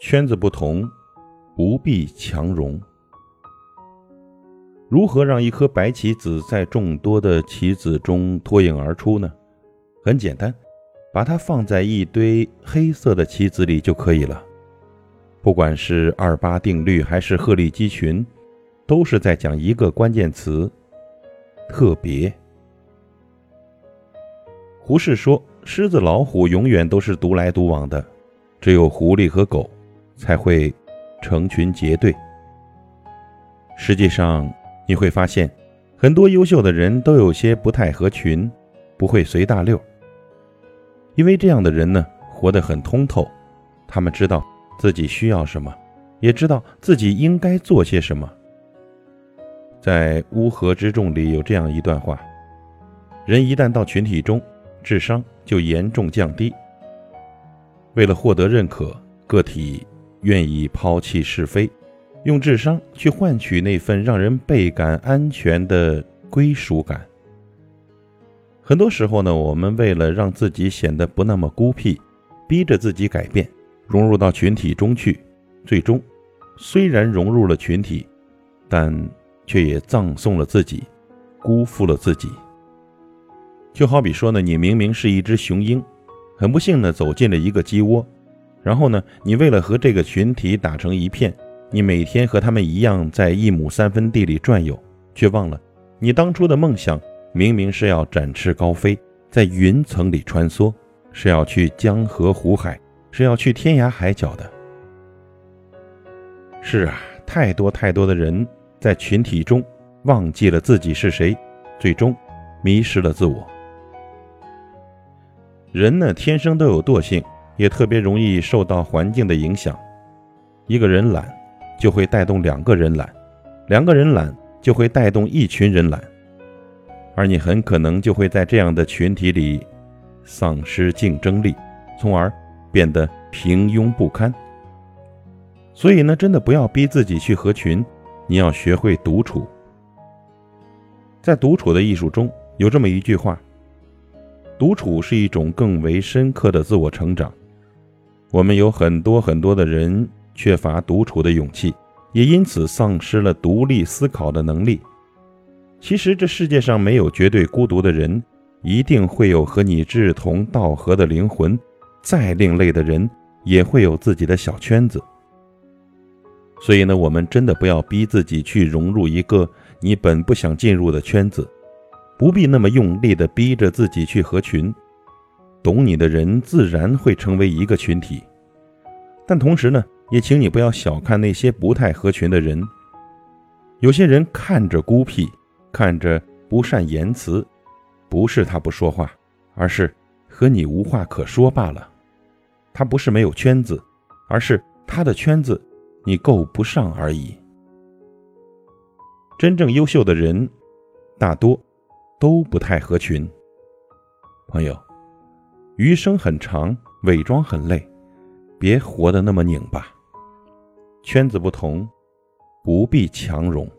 圈子不同，不必强融。如何让一颗白棋子在众多的棋子中脱颖而出呢？很简单，把它放在一堆黑色的棋子里就可以了。不管是二八定律还是鹤立鸡群，都是在讲一个关键词：特别。胡适说：“狮子、老虎永远都是独来独往的，只有狐狸和狗。”才会成群结队。实际上，你会发现，很多优秀的人都有些不太合群，不会随大溜。因为这样的人呢，活得很通透，他们知道自己需要什么，也知道自己应该做些什么。在《乌合之众》里有这样一段话：人一旦到群体中，智商就严重降低。为了获得认可，个体。愿意抛弃是非，用智商去换取那份让人倍感安全的归属感。很多时候呢，我们为了让自己显得不那么孤僻，逼着自己改变，融入到群体中去，最终虽然融入了群体，但却也葬送了自己，辜负了自己。就好比说呢，你明明是一只雄鹰，很不幸呢，走进了一个鸡窝。然后呢，你为了和这个群体打成一片，你每天和他们一样在一亩三分地里转悠，却忘了你当初的梦想明明是要展翅高飞，在云层里穿梭，是要去江河湖海，是要去天涯海角的。是啊，太多太多的人在群体中忘记了自己是谁，最终迷失了自我。人呢，天生都有惰性。也特别容易受到环境的影响，一个人懒，就会带动两个人懒，两个人懒就会带动一群人懒，而你很可能就会在这样的群体里丧失竞争力，从而变得平庸不堪。所以呢，真的不要逼自己去合群，你要学会独处。在独处的艺术中有这么一句话：独处是一种更为深刻的自我成长。我们有很多很多的人缺乏独处的勇气，也因此丧失了独立思考的能力。其实这世界上没有绝对孤独的人，一定会有和你志同道合的灵魂。再另类的人也会有自己的小圈子。所以呢，我们真的不要逼自己去融入一个你本不想进入的圈子，不必那么用力的逼着自己去合群。懂你的人自然会成为一个群体，但同时呢，也请你不要小看那些不太合群的人。有些人看着孤僻，看着不善言辞，不是他不说话，而是和你无话可说罢了。他不是没有圈子，而是他的圈子你够不上而已。真正优秀的人，大多都不太合群，朋友。余生很长，伪装很累，别活得那么拧巴。圈子不同，不必强融。